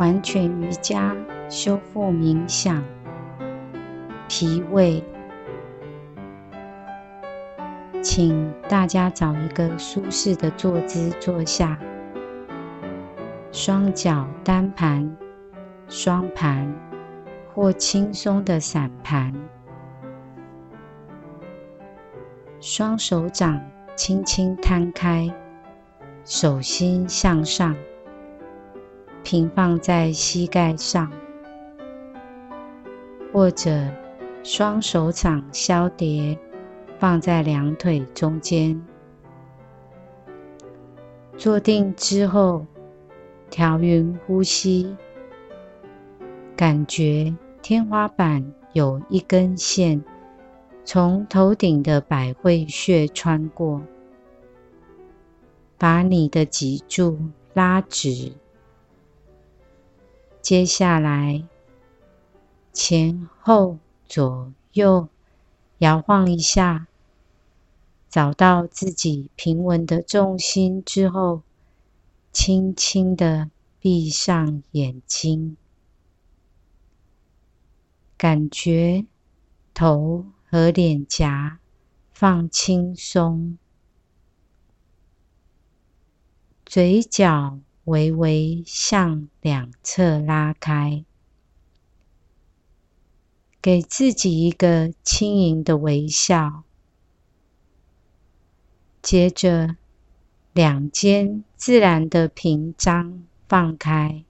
完全瑜伽修复冥想脾胃，请大家找一个舒适的坐姿坐下，双脚单盘、双盘或轻松的散盘，双手掌轻轻摊开，手心向上。平放在膝盖上，或者双手掌交叠放在两腿中间。坐定之后，调匀呼吸，感觉天花板有一根线从头顶的百会穴穿过，把你的脊柱拉直。接下来，前后左右摇晃一下，找到自己平稳的重心之后，轻轻的闭上眼睛，感觉头和脸颊放轻松，嘴角。微微向两侧拉开，给自己一个轻盈的微笑。接着，两肩自然的平张放开，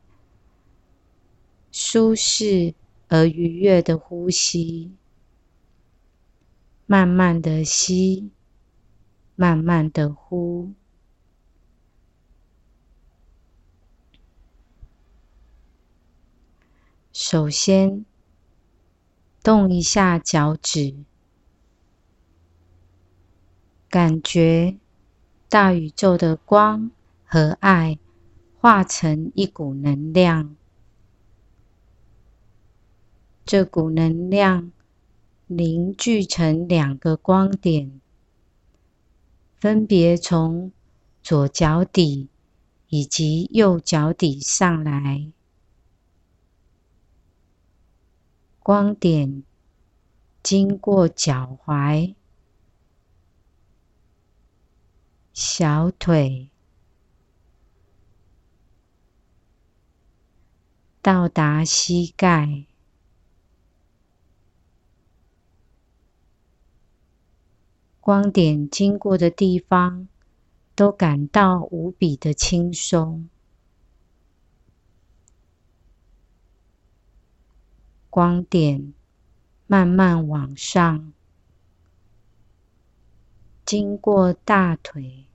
舒适而愉悦的呼吸，慢慢的吸，慢慢的呼。首先，动一下脚趾，感觉大宇宙的光和爱化成一股能量。这股能量凝聚成两个光点，分别从左脚底以及右脚底上来。光点经过脚踝、小腿，到达膝盖。光点经过的地方，都感到无比的轻松。光点慢慢往上，经过大腿，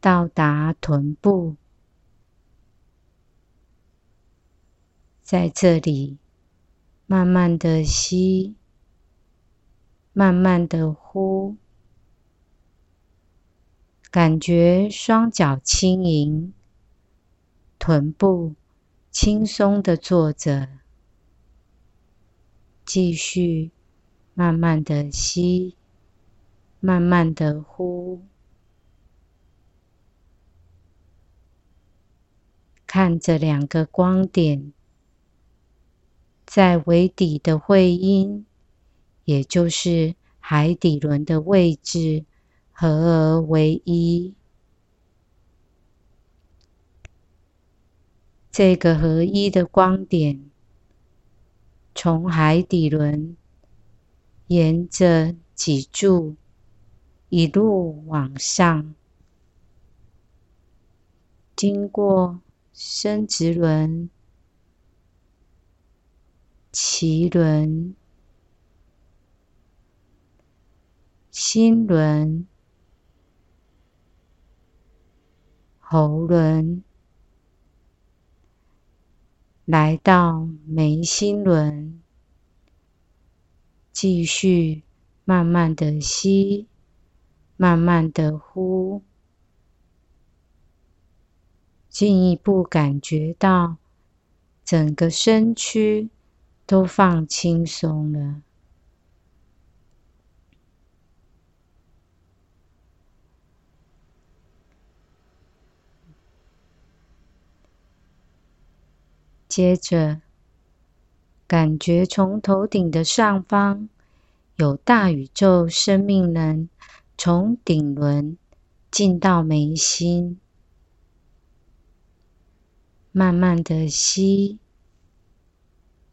到达臀部，在这里慢慢的吸，慢慢的呼，感觉双脚轻盈，臀部。轻松的坐着，继续慢慢的吸，慢慢的呼，看着两个光点在尾底的会阴，也就是海底轮的位置合而为一。这个合一的光点，从海底轮沿着脊柱一路往上，经过生殖轮、脐轮、心轮、喉轮。来到眉心轮，继续慢慢的吸，慢慢的呼，进一步感觉到整个身躯都放轻松了。接着，感觉从头顶的上方有大宇宙生命能从顶轮进到眉心，慢慢的吸，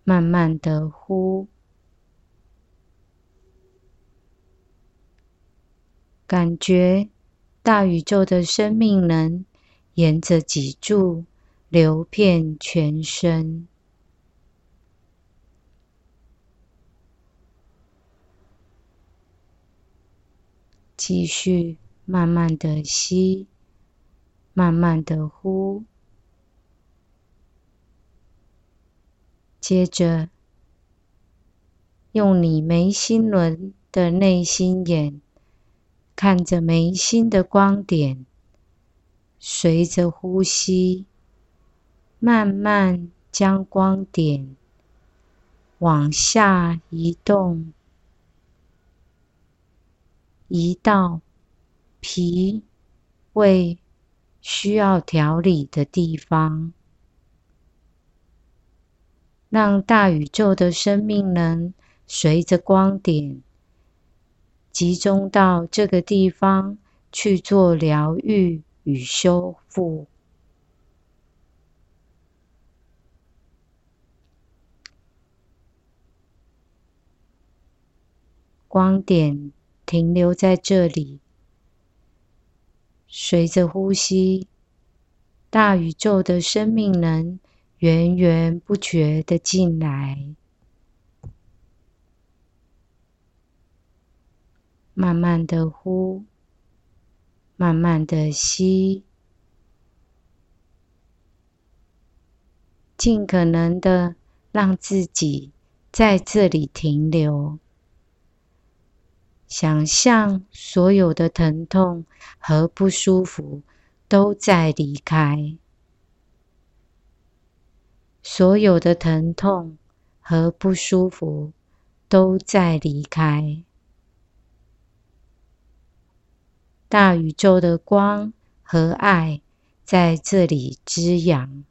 慢慢的呼，感觉大宇宙的生命能沿着脊柱。流遍全身，继续慢慢的吸，慢慢的呼，接着用你眉心轮的内心眼，看着眉心的光点，随着呼吸。慢慢将光点往下移动，移到脾胃需要调理的地方，让大宇宙的生命能随着光点集中到这个地方去做疗愈与修复。光点停留在这里，随着呼吸，大宇宙的生命能源源不绝的进来，慢慢的呼，慢慢的吸，尽可能的让自己在这里停留。想象所有的疼痛和不舒服都在离开，所有的疼痛和不舒服都在离开。大宇宙的光和爱在这里滋养。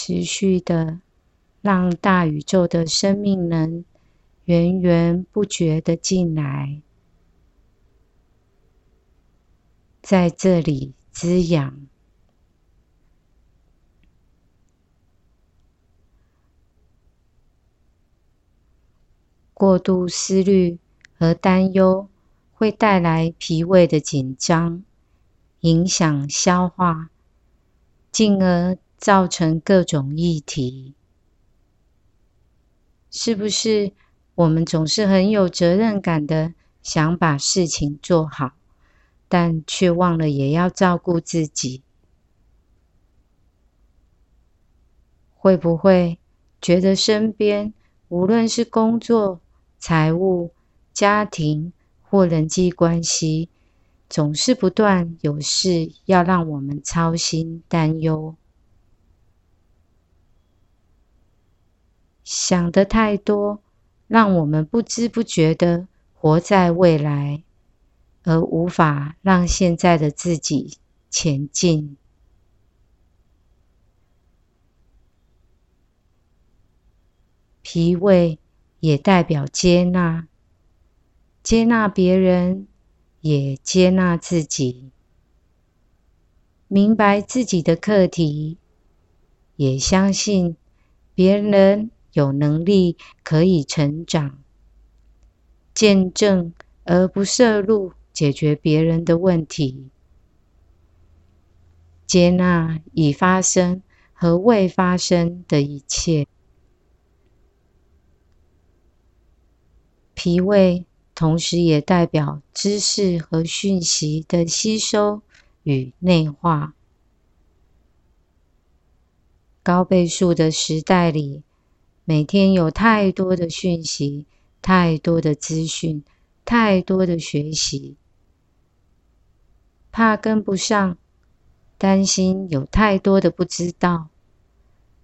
持续的，让大宇宙的生命能源源不绝的进来，在这里滋养。过度思虑和担忧会带来脾胃的紧张，影响消化，进而。造成各种议题，是不是我们总是很有责任感的想把事情做好，但却忘了也要照顾自己？会不会觉得身边无论是工作、财务、家庭或人际关系，总是不断有事要让我们操心担忧？想的太多，让我们不知不觉的活在未来，而无法让现在的自己前进。脾胃也代表接纳，接纳别人，也接纳自己，明白自己的课题，也相信别人。有能力可以成长，见证而不涉入，解决别人的问题，接纳已发生和未发生的一切。脾胃同时也代表知识和讯息的吸收与内化。高倍数的时代里。每天有太多的讯息，太多的资讯，太多的学习，怕跟不上，担心有太多的不知道，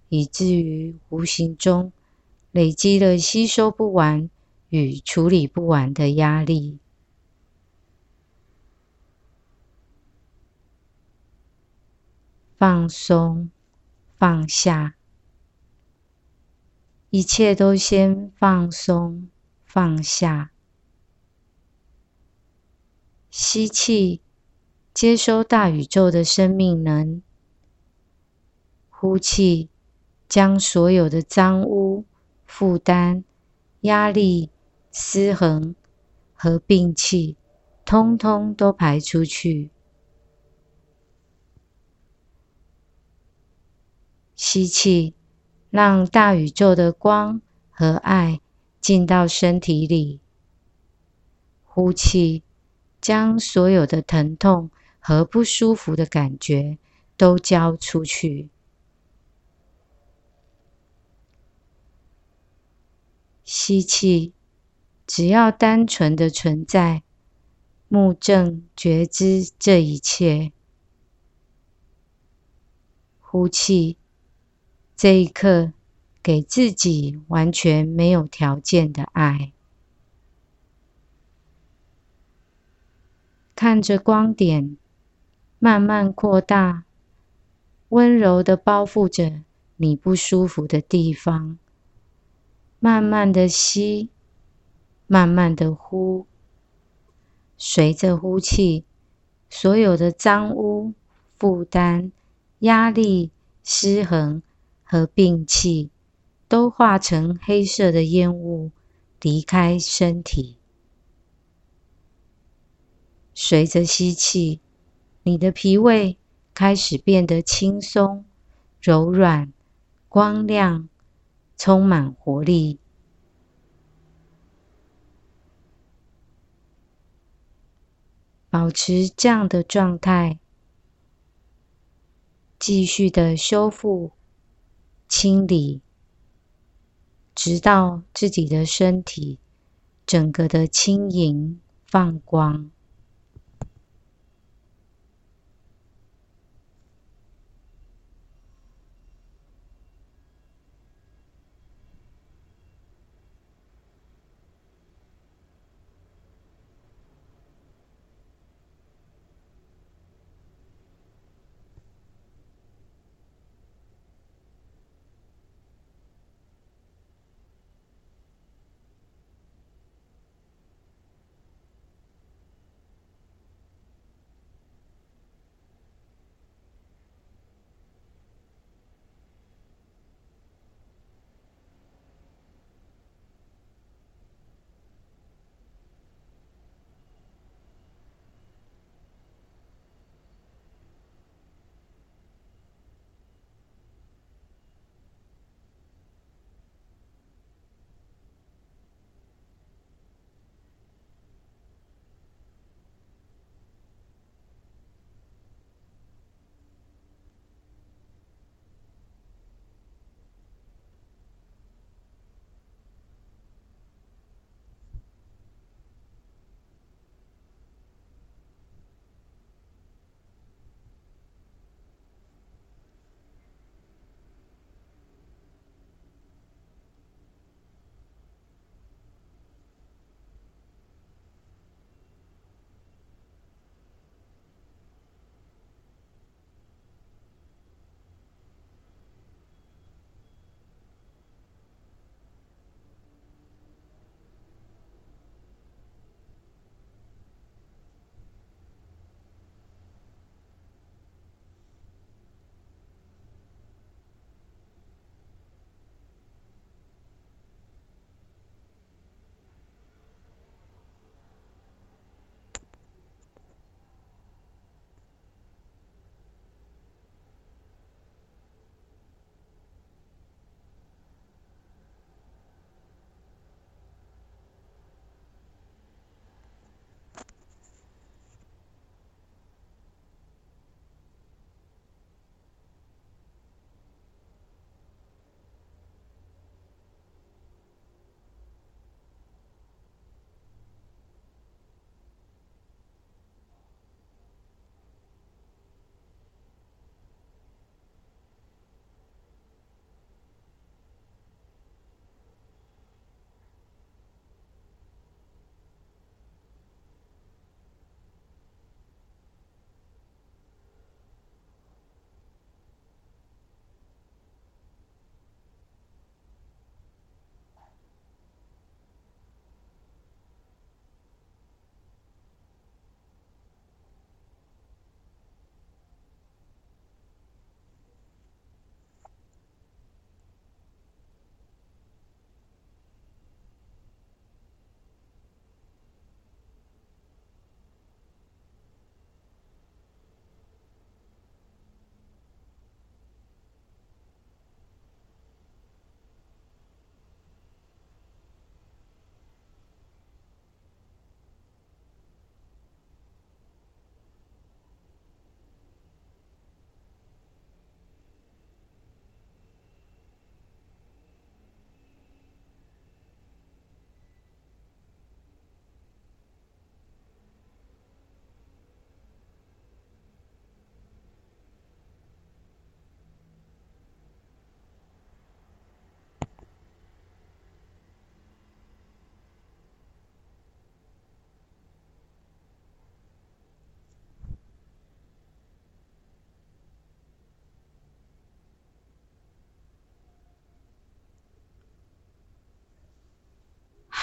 以至于无形中累积了吸收不完与处理不完的压力。放松，放下，一切都先放松，放下。吸气，接收大宇宙的生命能；呼气，将所有的脏污、负担、压力、失衡和病气，通通都排出去。吸气，让大宇宙的光和爱进到身体里；呼气。将所有的疼痛和不舒服的感觉都交出去。吸气，只要单纯的存在，目正觉知这一切。呼气，这一刻给自己完全没有条件的爱。看着光点慢慢扩大，温柔的包覆着你不舒服的地方。慢慢的吸，慢慢的呼，随着呼气，所有的脏污、负担、压力、失衡和病气，都化成黑色的烟雾，离开身体。随着吸气，你的脾胃开始变得轻松、柔软、光亮，充满活力。保持这样的状态，继续的修复、清理，直到自己的身体整个的轻盈、放光。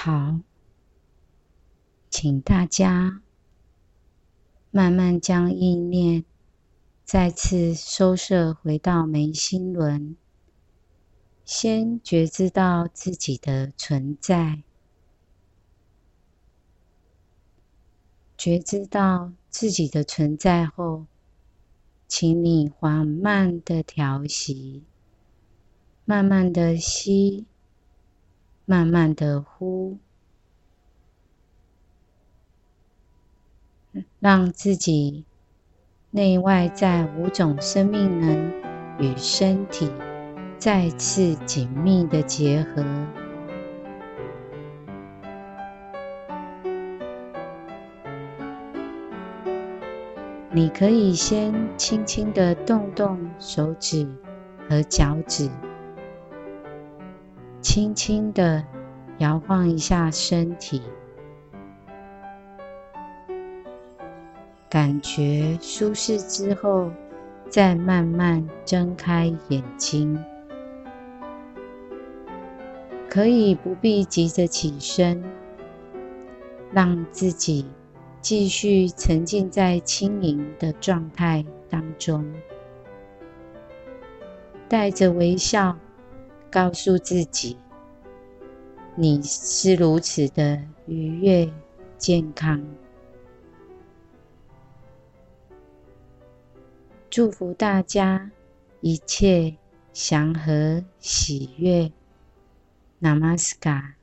好，请大家慢慢将意念再次收摄回到眉心轮，先觉知到自己的存在，觉知到自己的存在后，请你缓慢的调息，慢慢的吸。慢慢的呼，让自己内外在五种生命能与身体再次紧密的结合。你可以先轻轻的动动手指和脚趾。轻轻的摇晃一下身体，感觉舒适之后，再慢慢睁开眼睛。可以不必急着起身，让自己继续沉浸在轻盈的状态当中，带着微笑。告诉自己，你是如此的愉悦、健康。祝福大家一切祥和、喜悦。Namaskar。